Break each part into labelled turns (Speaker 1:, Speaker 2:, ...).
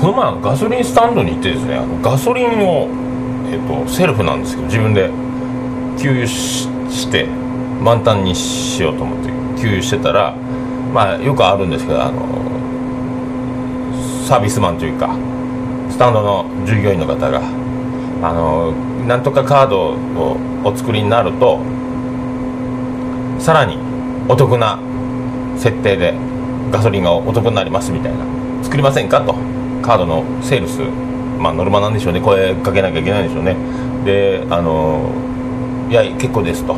Speaker 1: この前ガソリンスタンドに行ってですねあのガソリンを、えーと、とセルフなんですけど自分で給油して満タンにしようと思って給油してたらまあよくあるんですけどあのサービスマンというかスタンドの従業員の方があのなんとかカードをお作りになるとさらにお得な設定でガソリンがお得になりますみたいな作りませんかと。カードのセールス、まあ、ノルマなんでしょうね。声かけなきゃいけないんでしょうね。であのいや結構ですと。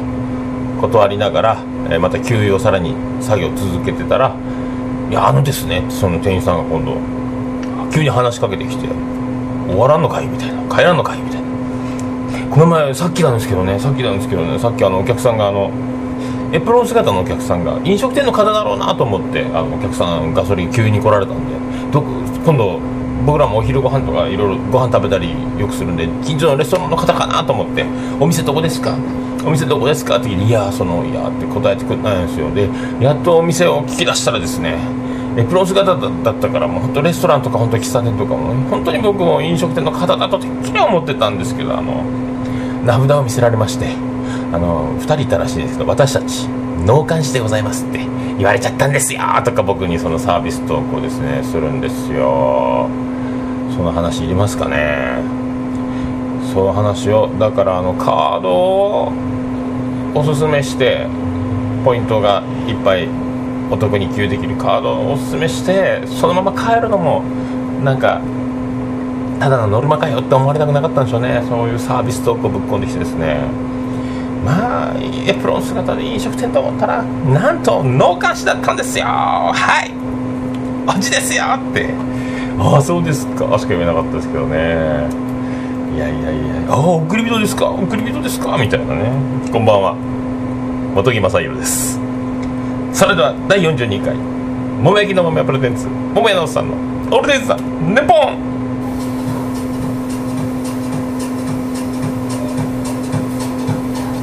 Speaker 1: 断りながら、えまた給油をさらに作業続けてたら「いやあのですね」その店員さんが今度急に話しかけてきて「終わらんのかい?」みたいな「帰らんのかい?」みたいな。この前さっきなんですけどね。さっきなんですけどね。さっきあのお客さんがあのエプロン姿のお客さんが飲食店の方だろうなと思ってあのお客さんガソリン急に来られたんで。今度僕らもお昼ご飯とかいろいろご飯食べたりよくするんで近所のレストランの方かなと思って「お店どこですか?」お店どこですか？って聞いて「いやそのいや」って答えてくれないんですよでやっとお店を聞き出したらですねエプロン姿だったからもう本当レストランとか本当喫茶店とかも本当に僕も飲食店の方だとてっきり思ってたんですけどあの名札を見せられましてあの2人いたらしいですけど私たち納棺師でございますって言われちゃったんですよとか僕にそのサービス投稿ですねするんですよ。その話いりますかね。その話をだからあのカードをおすすめしてポイントがいっぱいお得に給できるカードをおすすめしてそのまま帰るのもなんかただのノルマかよって思われたくなかったんでしょうね。そういうサービス投稿ぶっ込んできてですね。まあエプロン姿で飲食店と思ったらなんと農家師だったんですよ。はい。おですよ。って。ああそうですか。しか言えなかったですけどね。いやいやいやああ送り人ですか。送り人ですか。みたいなね。こんばんは。本木雅宏です。それでは第42回「桃焼きの豆プレゼンツ。桃屋のおっさんのオールデンズさんネポン!」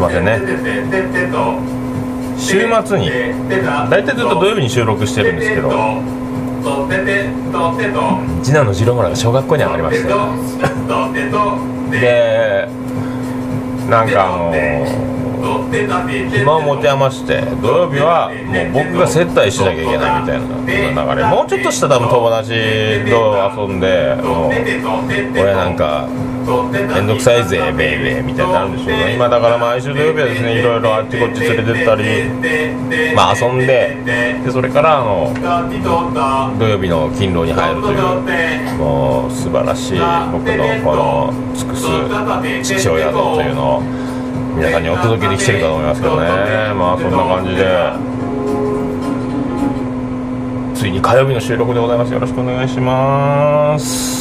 Speaker 1: すいませんね。週末に大体ずっと土曜日に収録してるんですけど次男の次郎村が小学校に上がりまして。でなんかあの暇を持て余して土曜日はもう僕が接待しなきゃいけないみたいな流れ。もうちょっとしたら多分友達と遊んでもう俺なんか面倒くさいぜベイベーみたいになるんでしょうね。今だから毎週土曜日はですねいろいろあっちこっち連れてったりまあ遊んででそれからあの土曜日の勤労に入るというもう素晴らしい僕のこの尽くす父親像というのを皆さんにお届けできてるかと思いますけどね。まあそんな感じで。ついに火曜日の収録でございます。よろしくお願いします。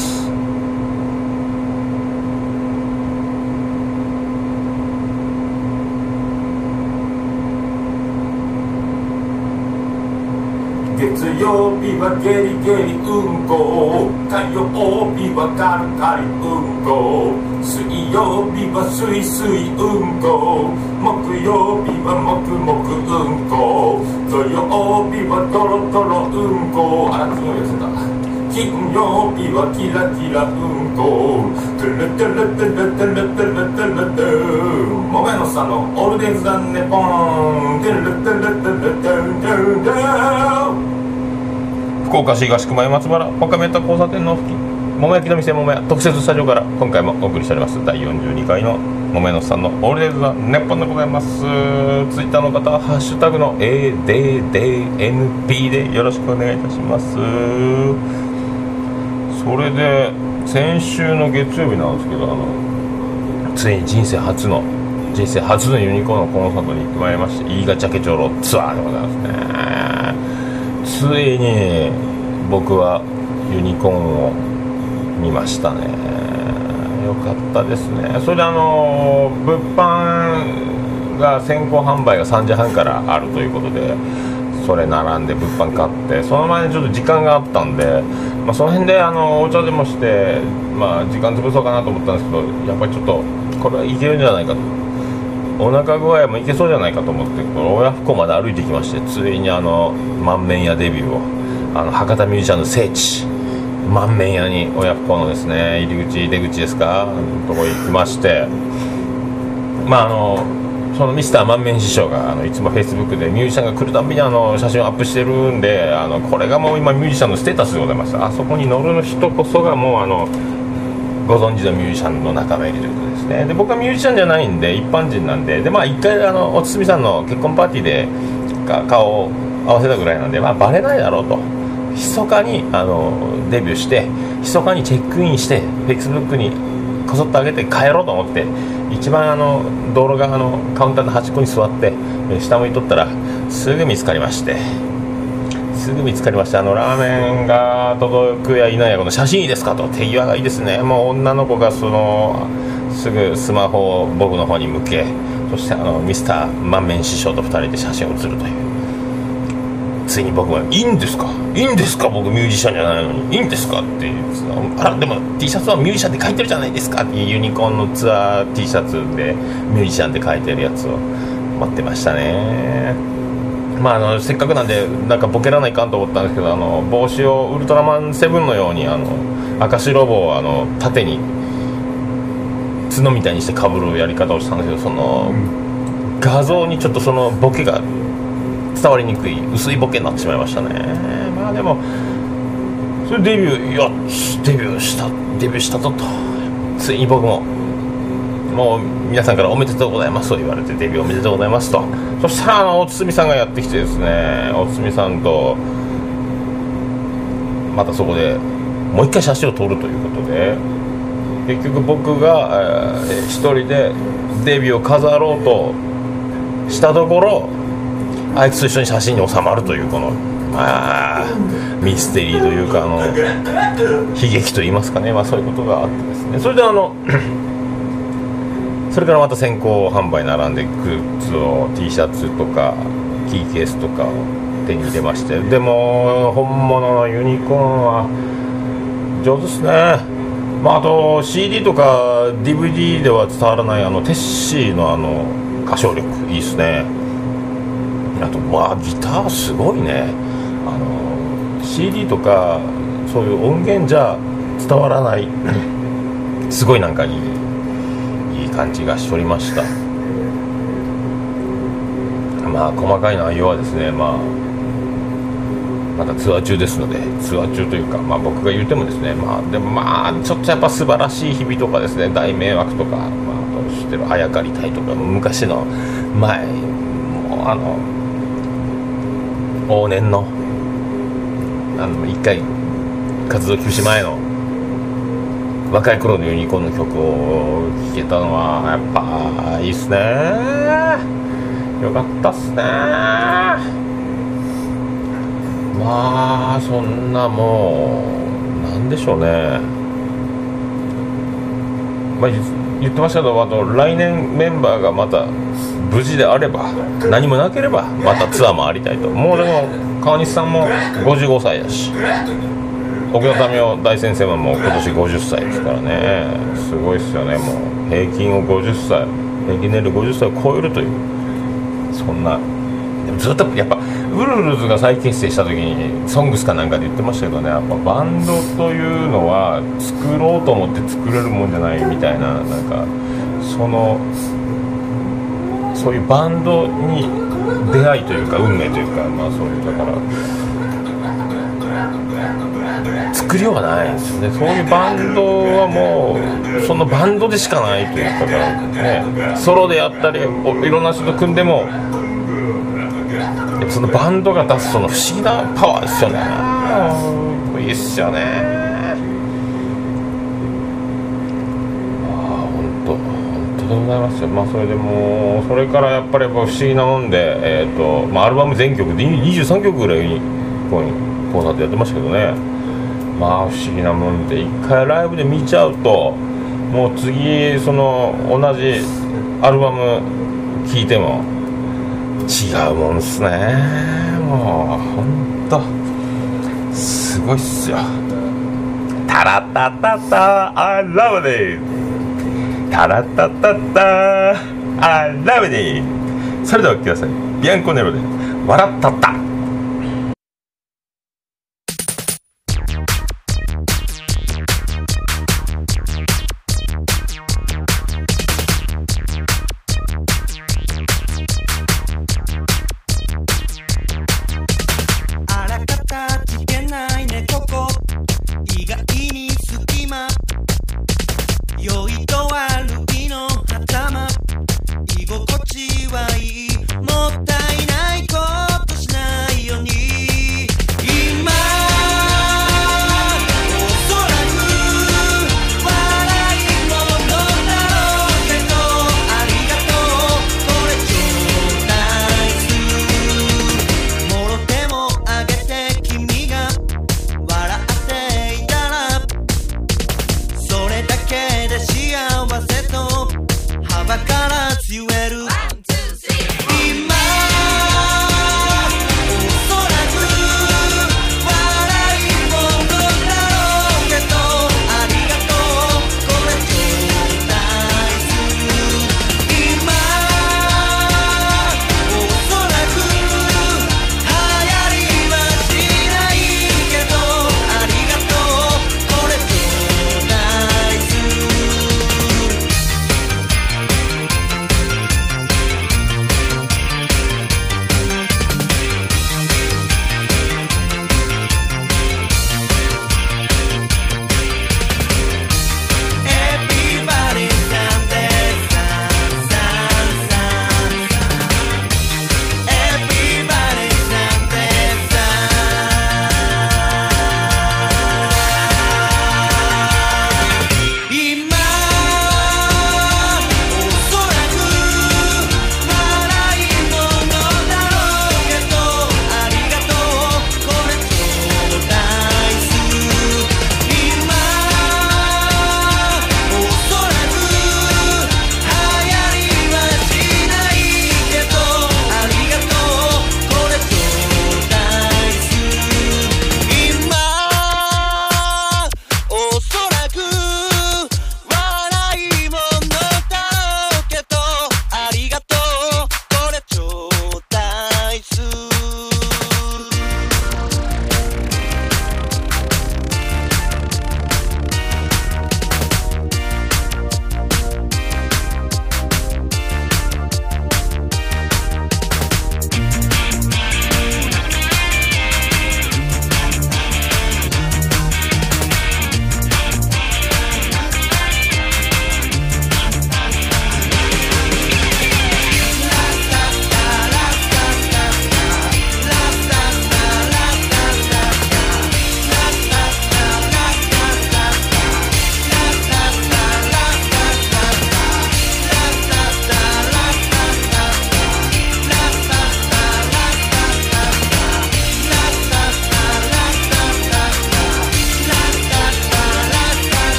Speaker 2: 月曜日はゲリゲリうんこ火曜日はカリカリうんこ水曜日はスイスイうんこ木曜日はもくもくうんこ土曜日はトロトロうんこあら金曜日やった金曜日はキラキラうんこトゥルトゥルトゥルトゥルトゥルトゥルトゥもめのさんのオールデイズ・ザ・ネポントゥルトゥルトゥルトゥルトゥルトゥル
Speaker 1: 福岡市東区前松原若宮田交差点の付近。桃焼きの店桃屋特設スタジオから今回もお送りしております。第42回の桃屋のさんのオールデイズ・ザ・ネッポンでございます。ツイッターの方は「ハッシュタグの #ADDNP」でよろしくお願いいたします。それで先週の月曜日なんですけどあのついに人生初の人生初のユニコーンのコンサートに行ってまいりまして飯賀ジャケチョロツアーでございますね。ついに僕はユニコーンを見ましたね。よかったですね。それであの物販が先行販売が3時半からあるということでそれ並んで物販買ってその前にちょっと時間があったんで、まあ、その辺であのお茶でもして、まあ、時間潰そうかなと思ったんですけどやっぱりちょっとこれはいけるんじゃないかと。お腹具合もいけそうじゃないかと思ってこの親不孝まで歩いてきましてついにあの満面屋デビューをあの博多ミュージシャンの聖地満面屋に親不孝のですね入り口出口ですかとこ行きまして。まああのそのミスター満面師匠があのいつもフェイスブックでミュージシャンが来るたびにあの写真をアップしてるんであのこれがもう今ミュージシャンのステータスでございますあそこに乗る人こそがもうあのご存知のミュージシャンの仲間入りということですね。で僕はミュージシャンじゃないんで一般人なんで。でまあ一回あのおつみさんの結婚パーティーで顔を合わせたぐらいなんでまあバレないだろうと。密かにあのデビューして密かにチェックインしてフェイスブックにこそっと上げて帰ろうと思って一番あの道路側のカウンターの端っこに座って下向いとったらすぐ見つかりましてすぐ見つかりましたあのラーメンが届くやいないやこの写真いいですかと手際がいいですね。もう女の子がそのすぐスマホを僕の方に向けそしてあのミスター満面師匠と2人で写真を写るという。ついに僕が「いいんですか？いいんですか？僕ミュージシャンじゃないのに。いいんですか?」って言う。あらでも T シャツはミュージシャンって書いてるじゃないですか？ってユニコーンのツアー T シャツでミュージシャンって書いてるやつを待ってましたね。まあ、あのせっかくなんでなんかボケらないかんと思ったんですけどあの帽子をウルトラマンセブンのようにあの赤白帽をあの縦に角みたいにしてかぶるやり方をしたんですけどその画像にちょっとそのボケが伝わりにくい薄いボケになってしまいましたねまあでもそれデビューよしデビューしたデビューしたぞと。ついに僕ももう皆さんからおめでとうございますと言われてデビューおめでとうございますと。そしたらあのおつみさんがやってきてですねおつみさんとまたそこでもう一回写真を撮るということで結局僕が、えー、一人でデビューを飾ろうとしたところあいつと一緒に写真に収まるというこのあミステリーというかあの悲劇といいますかね、まあ、そういうことがあってですね。それであの それからまた先行販売並んでグッズを T シャツとかキーケースとかを手に入れまして。でも本物のユニコーンは上手ですね。まあ、あと CD とか DVD では伝わらないあのテッシーのあの歌唱力いいですね。あとまあギターすごいね。あの CD とかそういう音源じゃ伝わらないすごいなんかいいいい感じがしておりました。まあ細かい内容はですねまあまだツアー中ですのでツアー中というか、まあ、僕が言うてもですねまあでもまあちょっとやっぱ素晴らしい日々とかですね大迷惑とか、まあ、あと知ってるあやかりたいとか昔の前もうあの往年のあの1回活動休止前の若い頃のユニコーンの曲を聴けたのはやっぱいいっすね。よかったっすね。まあそんなもうなんでしょうね。まあ言ってましたけどあと来年メンバーがまた無事であれば何もなければまたツアーもありたいと。もうでも川西さんも55歳だし。奥田民生大先生ももう今年50歳ですからね。すごいっすよね。もう平均を50歳平均年齢50歳を超えるというそんな。でもずっとやっぱウルルズが再結成した時にソングスかなんかで言ってましたけどね。やっぱバンドというのは作ろうと思って作れるもんじゃないみたいななんかそのそういうバンドに出会いというか運命というかまあそういうだから作りようがないですね。そういうバンドはもうそのバンドでしかないというかねソロでやったりいろんな人と組んでもそのバンドが出すその不思議なパワーですよね。いいっすよね。でございますよ、まあ、それでもうそれからやっぱり不思議なもんで、えーとまあ、アルバム全曲で23曲ぐらいにコンサートやってましたけどね。
Speaker 3: まあ不思議なもんで一回ライブで見ちゃうともう次その同じアルバム聴いても違うもんっすね。もうほんと。すごいっすよ。タラタタタ I love it. タラタタタ I love it. それではお聴きください。ビアンコネロで笑ったった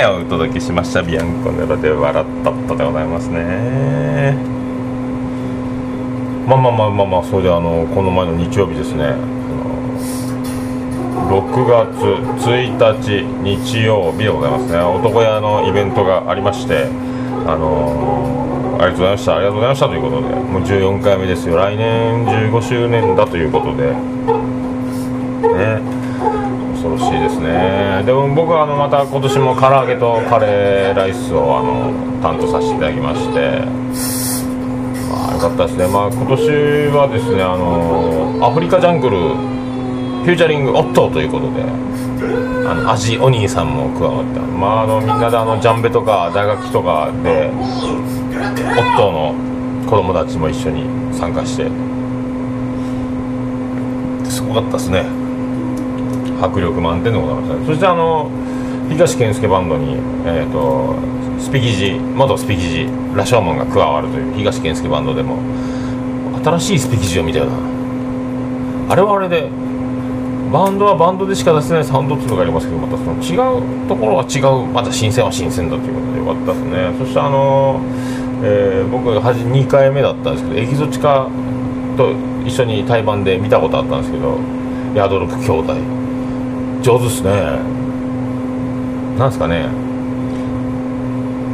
Speaker 1: はいお
Speaker 3: 届けしましたビアンコネロで笑ったったでございますね。まあまあまあまあまあそれであのこの前の日曜日ですね。6月1日日曜日でございますね。男屋のイベントがありましてあのありがとうございました。ありがとうございましたということでもう14回目ですよ。来年15周年だということで。ね。恐ろしいですね。でも僕はあのまた今年も唐揚げとカレーライスをあの担当させていただきまして。まあよかったですね。まあ今年はですねあのアフリカジャングルフューチャリングオットーということであの味お兄さんも加わってまああのみんなであのジャンベとか打楽器とかでオットーの子供たちも一緒に参加して。すごかったですね。
Speaker 1: 迫力満点でございましたそしてあの東健介バンドに、えー、とスピキジ元スピキジ羅生門が加わるという東健介バンドでも新しいスピキジを見たよな。あれはあれでバンドはバンドでしか出せないサウンドっていうのがありますけどまたその違うところは違うまた新鮮は新鮮だということでよかったですね。そしてあの、えー僕が2回目だったんですけどエキゾチカと一緒に対バンで見たことあったんですけどヤードロック兄弟。上手ですね。なんすかね。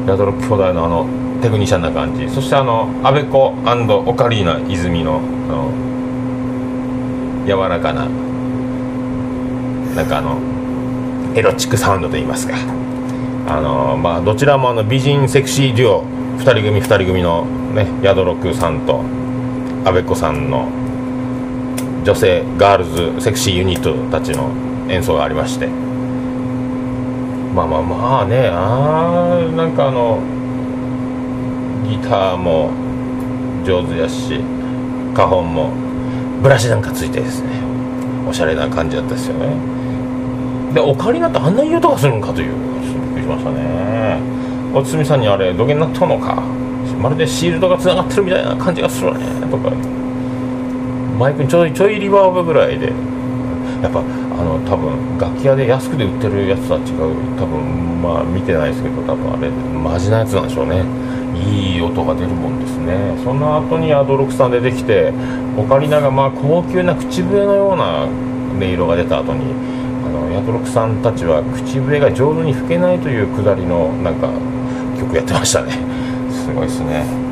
Speaker 1: ヤドロク兄弟のあのテクニシャンな感じ。そしてあのアベコオカリーナ泉のの柔らかななんかあのエロチックサウンドといいますか。あのまあどちらもあの美人セクシーデュオ2人組2人組のねヤドロクさんとアベコさんの女性ガールズセクシーユニットたちの演奏がありまして。まあまあまあねあーなんかあのギターも上手やし花本もブラシなんかついてですねおしゃれな感じだったですよね。でオカリナってあんないい音がするんかというびっくりしましたね。おつみさんにあれ土下になったのかまるでシールドがつながってるみたいな感じがするねとか。マイクにちょいちょいリバーブぐらいで。やっぱあの多分楽器屋で安くで売ってるやつとは違う。多分まあ見てないですけど多分あれマジなやつなんでしょうね。いい音が出るもんですね。その後にアドロクさん出てきてオカリナがまあ高級な口笛のような音色が出た後にあのヤドロクさんたちは口笛が上手に吹けないというくだりのなんか曲やってましたね。すごいですね。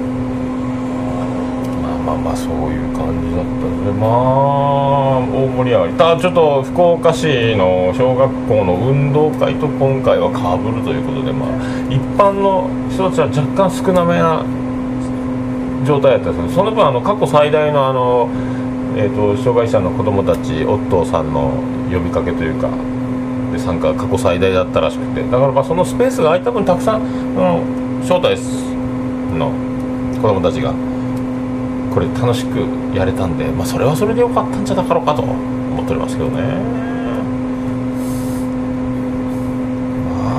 Speaker 1: まあまあそういう感じだったのでまあ大盛り上がり。ただちょっと福岡市の小学校の運動会と今回はかぶるということでまあ一般の人たちは若干少なめな状態だったんですけどその分あの過去最大のあの、えー、と障害者の子どもたちオットーさんの呼びかけというかで参加過去最大だったらしくて。だからまあそのスペースが空いた分たくさん、うん招待の子どもたちがこれ楽しくやれたんで、まあ、それはそれでよかったんじゃなかろうかと思っておりますけどね。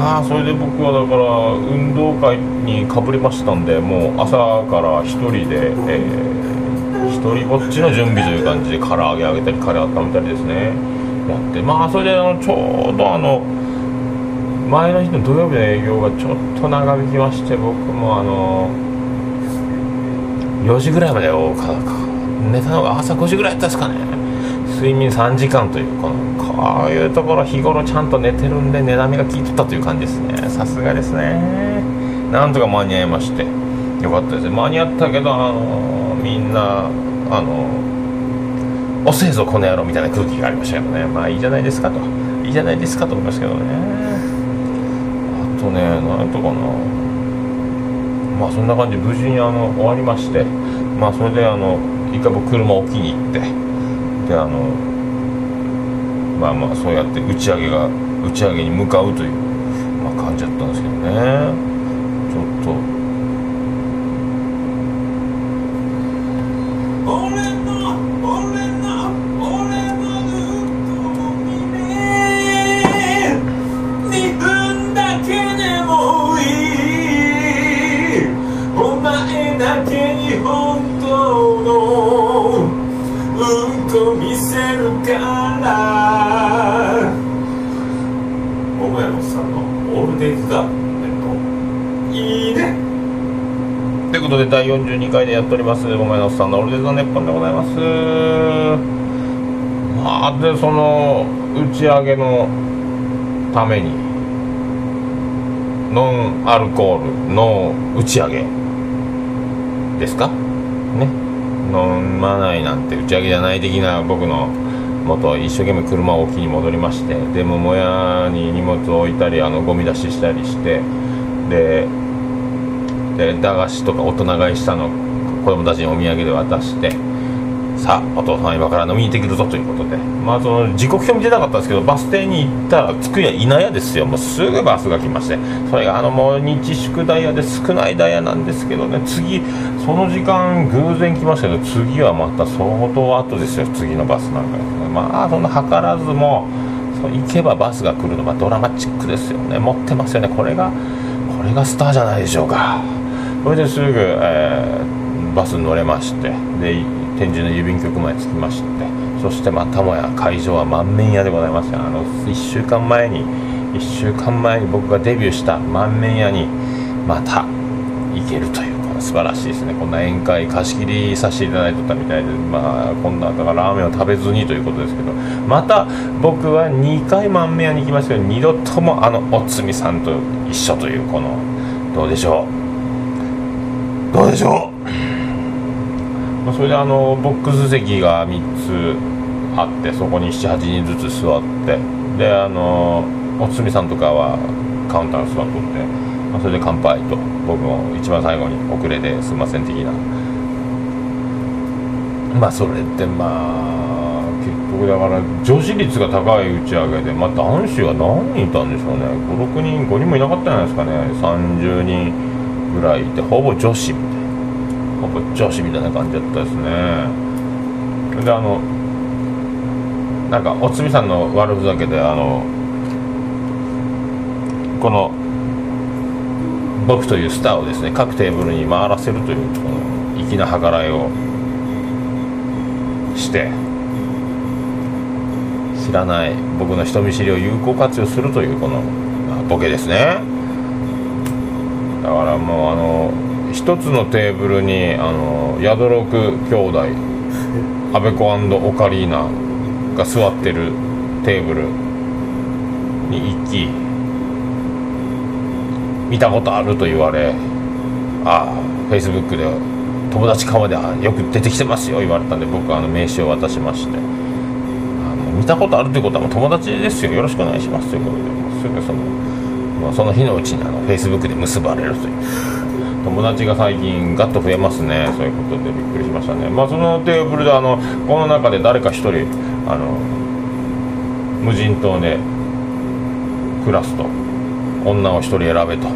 Speaker 1: まあそれで僕はだから運動会にかぶりましたんでもう朝から一人で、えー、一人ぼっちの準備という感じで唐揚げ揚げたりカレー温めたりですね。やってまあそれであのちょうどあの前の日の土曜日の営業がちょっと長引きまして僕もあの4時ぐらいまでをか寝たのが朝5時ぐらいやったですかね。睡眠3時間というこのこういうところ日頃ちゃんと寝てるんで寝だめが効いてたという感じですね。さすがですね。なんとか間に合いまして。よかったです。ね間に合ったけどあのみんなあの遅えぞこの野郎みたいな空気がありましたけどね。まあいいじゃないですかと。いいじゃないですかと思いますけどね。あとねなんとかな。まあそんな感じで無事にあの終わりましてまあそれであの一回僕車置きに行ってであのまあまあそうやって打ち上げが打ち上げに向かうという、まあ、感じだったんですけどね。
Speaker 2: 見せるから。桃屋のおっさんのオールデイズだいいね。
Speaker 1: ということで第42回でやっております。ごめんなさいのオールデザネッポンでございます。まあでその打ち上げのためにノンアルコールの打ち上げですか？飲まないなんて打ち上げじゃない的な僕の元一生懸命車を置きに戻りましてでももやに荷物を置いたりあのゴミ出ししたりしてでで駄菓子とか大人買いしたの子供たちにお土産で渡してさあお父さん今から飲みに行ってくるぞということでまあその時刻表見てなかったんですけどバス停に行ったら着くやいなやですよ。もうすぐバスが来まして。それがあのもう日祝ダイヤで少ないダイヤなんですけどね。次その時間偶然来ましたけど次はまた相当後ですよ。次のバスなんか。ですねまあそんな図らずもそこ行けばバスが来るのがドラマチックですよね。持ってますよね。これがこれがスターじゃないでしょうか。それですぐ、えーバスに乗れまして。で天神の郵便局まで着きまして。そしてまたもや会場は満面屋でございますよ。あの1週間前に1週間前に僕がデビューした満面屋にまた行けるというこの素晴らしいですね。こんな宴会貸し切りさせていただいてたみたいでまあこんなだからラーメンを食べずにということですけどまた僕は2回満面屋に行きましたけど2度ともあのおつみさんと一緒というこのどうでしょう？どうでしょう？まあそれであのボックス席が3つあってそこに78人ずつ座ってであのおつみさんとかはカウンターに座っとって、まあ、それで乾杯と僕も一番最後に遅れですいません的な。まあそれってまあ結局だから女子率が高い打ち上げで、まあ、男子は何人いたんでしょうね。56人5人もいなかったんじゃないですかね。30人ぐらいいてほぼ女子みたいな。ほぼ女子みたいな感じだったですね。であのなんかおつみさんの悪ふざけであのこの僕というスターをですね各テーブルに回らせるというこの粋な計らいをして知らない僕の人見知りを有効活用するというこのまあボケですね。だからもうあの一つのテーブルにあの宿六兄弟アベコオカリーナが座ってるテーブルに行き見たことあると言われああフェイスブックで友達顔であよく出てきてますよ言われたんで僕はあの名刺を渡しまして。あの見たことあるということはもう友達ですよよろしくお願いしますということでもうすぐそのもうその日のうちにあのフェイスブックで結ばれるという。友達が最近ガッと増えますね。そういうことでびっくりしましたね。まあそのテーブルであのこの中で誰か一人あの無人島で暮らすと。女を一人選べと。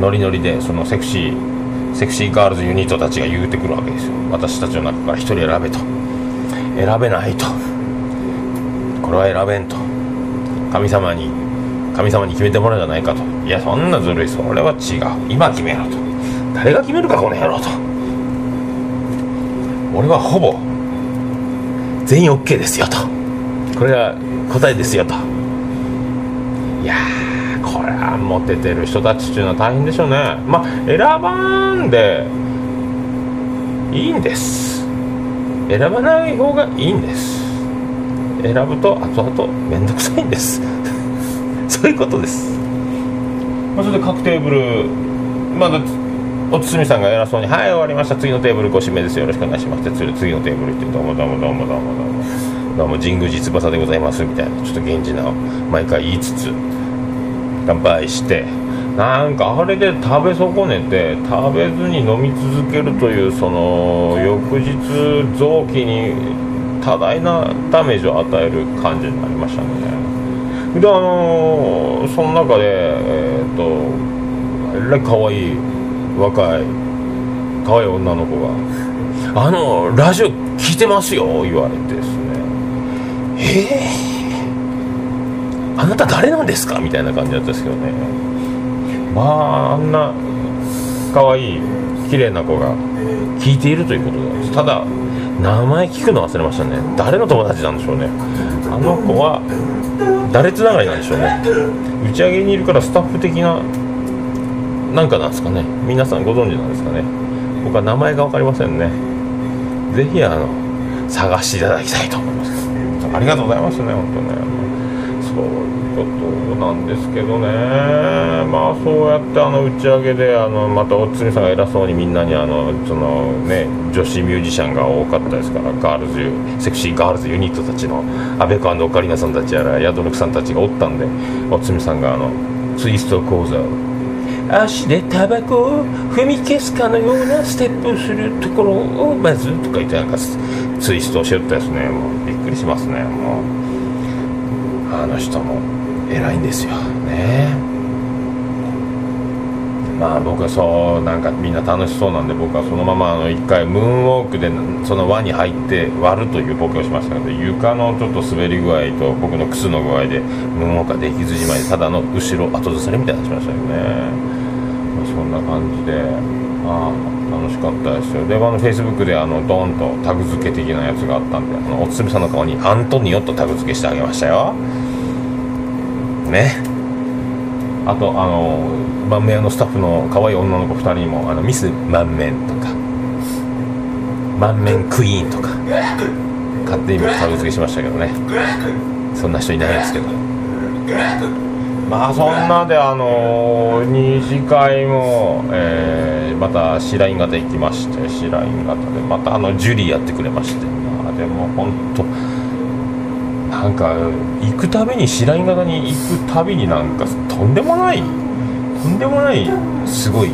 Speaker 1: ノリノリでそのセクシーセクシーガールズユニットたちが言うてくるわけですよ。私たちの中から一人選べと。選べないと。これは選べんと。神様に神様に決めてもらうじゃないかと。いやそんなずるい。それは違う。今決めろと。誰が決めるかこの野郎と。俺はほぼ全員 OK ですよと。これが答えですよと。いやこれはモテてる人たちっていうのは大変でしょうね。まあ選ばんでいいんです。選ばない方がいいんです。選ぶと後々面倒くさいんです。そういうことです、まあ、それで各テーブルまだおつみさんが偉そうに「はい終わりました。次のテーブルご指名です。よろしくお願いします」って。次のテーブル行って「どうもどうもどうもどうもどうもどうも神宮寺翼でございます」みたいなちょっと源氏な毎回言いつつ乾杯してなんかあれで食べ損ねて食べずに飲み続けるというその翌日臓器に多大なダメージを与える感じになりましたね。であのーその中でえーっとえらい可愛い若い可愛い女の子が「あのラジオ聞いてますよ」言われてですね「えー、あなた誰なんですか?」みたいな感じだったんですけどね。まああんな可愛い綺麗な子が聞いているということなんです。ただ名前聞くの忘れましたね。誰の友達なんでしょうね。あの子は誰つながりなんでしょうね。打ち上げにいるからスタッフ的ななんかなんですかね。皆さんご存知なんですかね。僕は名前が分かりませんね。是非あの探していただきたいと思います。ありがとうございますね本当ね。そういう。ことなんですけどね。まあそうやってあの打ち上げであのまたおつみさんが偉そうにみんなにあのそのね女子ミュージシャンが多かったですからガールズセクシーガールズユニットたちのアベコオカリナさんたちやらヤドルクさんたちがおったんでおつみさんがあのツイスト講座。を足でタバコを踏み消すかのようなステップをするところをまずとか言ってなんかツツイストをしよったですね。もうびっくりしますね。もう。あの人も。偉いんですよ。ね。まあ僕はそうなんかみんな楽しそうなんで僕はそのままあの一回ムーンウォークでその輪に入って割るというボケをしましたので床のちょっと滑り具合と僕の靴の具合でムーンウォークができずじまいでただの後ろ後ずさりみたいになしましたよね、ま、そんな感じでああ楽しかったですよ。であのフェイスブックであのドーンとタグ付け的なやつがあったんであのおつみさんの顔にアントニオとタグ付けしてあげましたよ。ね。あとあの満面のスタッフの可愛い女の子2人にもあのミス満面とか。満面クイーンとか。勝手にタグ付けしましたけどね。そんな人いないですけど。まあそんなであの二次会も、えーまた白印型行きまして白印型でまたあのジュリーやってくれまして。まあでも本当なんか行くたびに白印型に行くたびになんかとんでもないとんでもないすごい。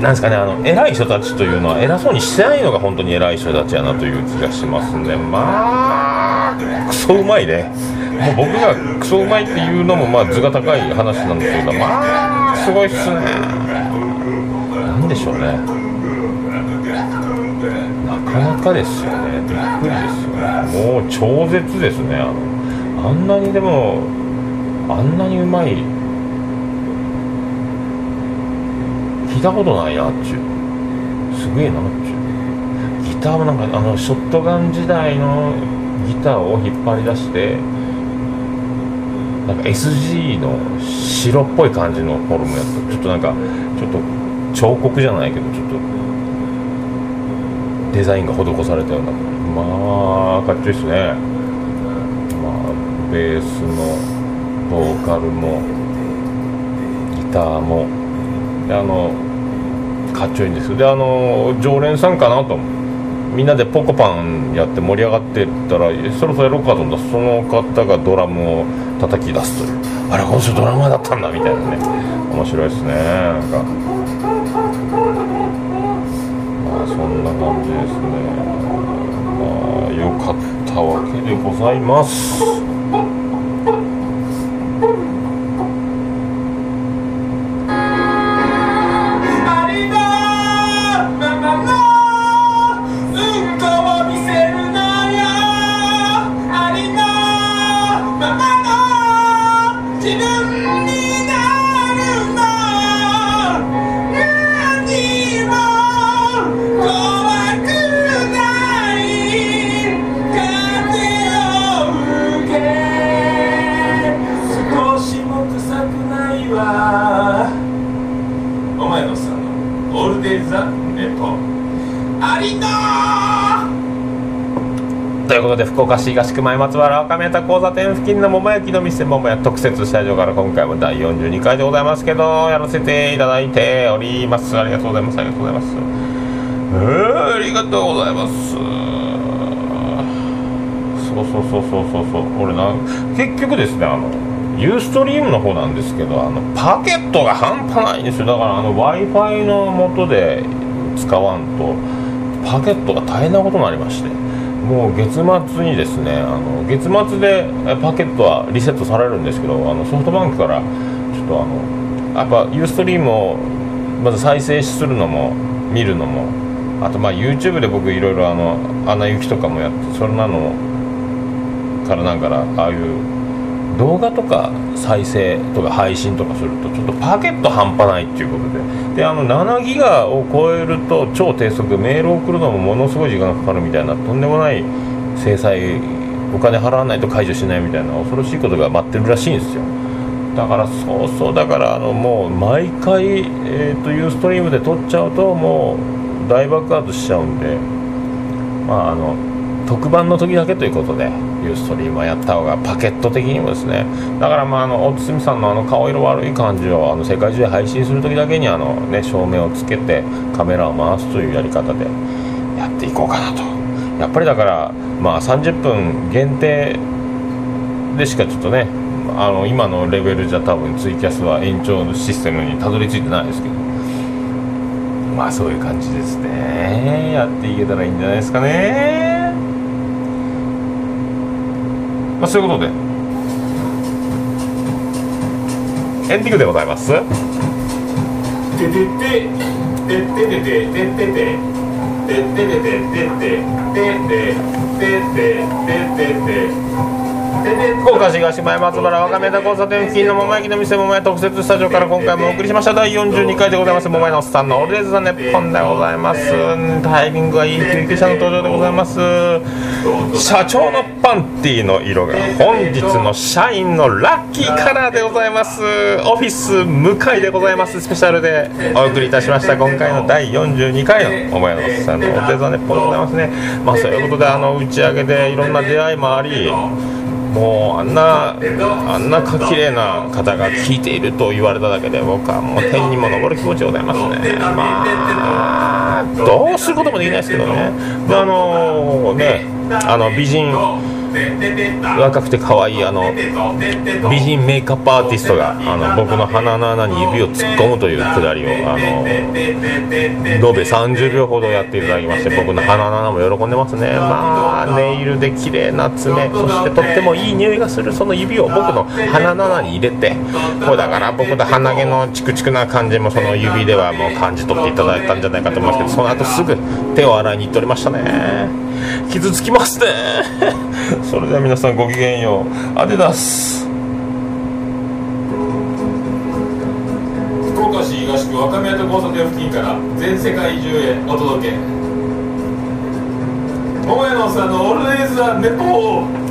Speaker 1: なんですかねあの偉い人たちというのは偉そうにしてないのが本当に偉い人たちやなという気がしますんでまあクソうまいね。もう僕がクソうまいっていうのもまあ図が高い話なんですけどまあすごいっすね。なんでしょうね。なかなかですよね。びっくりですよもう超絶ですね。あのあんなにでもあんなにうまい聞いたことないなっち。ゅうすげえなっち。ゅうギターもなんかあのショットガン時代のギターを引っ張り出してなんか SG の白っぽい感じのフォルムやった。ちょっとなんかちょっと彫刻じゃないけどちょっとデザインが施されたような。まあかっちょいいっすね。まあベースのボーカルもギターも。であのかっちょいいんですよ。であの常連さんかなとみんなでポコパンやって盛り上がってったらそろそろやろうかと思った。らその方がドラムを叩き出すという。あれこの人ドラマだったんだみたいなね。面白いですねなんか。そんな感じですね。まあよかったわけでございます。
Speaker 2: ありの
Speaker 1: ということで福岡市東区前松原若宮田交差点付近の桃焼きの店桃屋特設スタジオから今回も第42回でございますけどやらせていただいております。ありがとうございます。ありがとうございますえー、ありがとうございます。そうそうそうそうそうそう。俺な結局ですねあのユーストリームの方なんですけどあのパケットが半端ないんですよ。だからあの w i f i の元で使わんと。パケットが大変なことになりましてもう月末にですねあの月末でパケットはリセットされるんですけどあのソフトバンクからちょっとあのやっぱユーストリームをまず再生するのも見るのもあとまあ YouTube で僕いろいろあの「アナ雪」とかもやってそれなのからなんかああいう動画とか再生とか配信とかするとちょっとパケット半端ないっていうことで。であの7ギガを超えると超低速メールを送るのもものすごい時間がかかるみたいなとんでもない制裁お金払わないと解除しないみたいな恐ろしいことが待ってるらしいんですよ。だからそうそうだからあのもう毎回、えー、とユーストリームで撮っちゃうともう大爆発しちゃうんで。まああの特番の時だけということで。ユーストリームはやった方がパケット的にもですね。だからまああの大堤さんのあの顔色悪い感じをあの世界中で配信する時だけにあの、ね、照明をつけてカメラを回すというやり方でやっていこうかなと。やっぱりだからまあ30分限定でしかちょっとねあの今のレベルじゃ多分ツイキャスは延長のシステムにたどり着いてないですけど。まあそういう感じですね。やっていけたらいいんじゃないですかね。まあ、そういうことで。エンディングでございます。
Speaker 2: てててててててててて
Speaker 1: 福岡市東前松原若宮田交差点付近の桃焼きの店桃屋特設スタジオから今回もお送りしました。第42回でございます。桃屋のおっさんのオールデイズ・ザ・ネッポンでございます。タイミングはいい救急車の登場でございます。社長のパンティの色が本日の社員のラッキーカラーでございます。オフィス向かいでございます。スペシャルでお送りいたしました。今回の第42回の桃屋のおっさんのオールデイズ・ザ・ネッポンでございますね。まあそういうことであの打ち上げでいろんな出会いもありもうあんなあんなか綺麗な方が聞いていると言われただけで僕はもう天にも昇る気持ちでございますね。まあ。どうすることもできないですけどね。あのねあの美人。若くて可愛いあの美人メイクアップアーティストがあの僕の鼻の穴に指を突っ込むというくだりをあの延べ30秒ほどやっていただきまして僕の鼻の穴も喜んでますね。まあネイルで綺麗な爪そしてとってもいい匂いがするその指を僕の鼻の穴に入れてこれだから僕の鼻毛のチクチクな感じもその指ではもう感じ取っていただいたんじゃないかと思いますけどその後すぐ手を洗いに行っておりましたね。傷つきますね。それでは皆さんごきげんよう。アディダス。
Speaker 2: 福岡市東区若宮と交差点付近から全世界中へお届け。桃屋のおっさんのオールデイズ・ザ・ネポー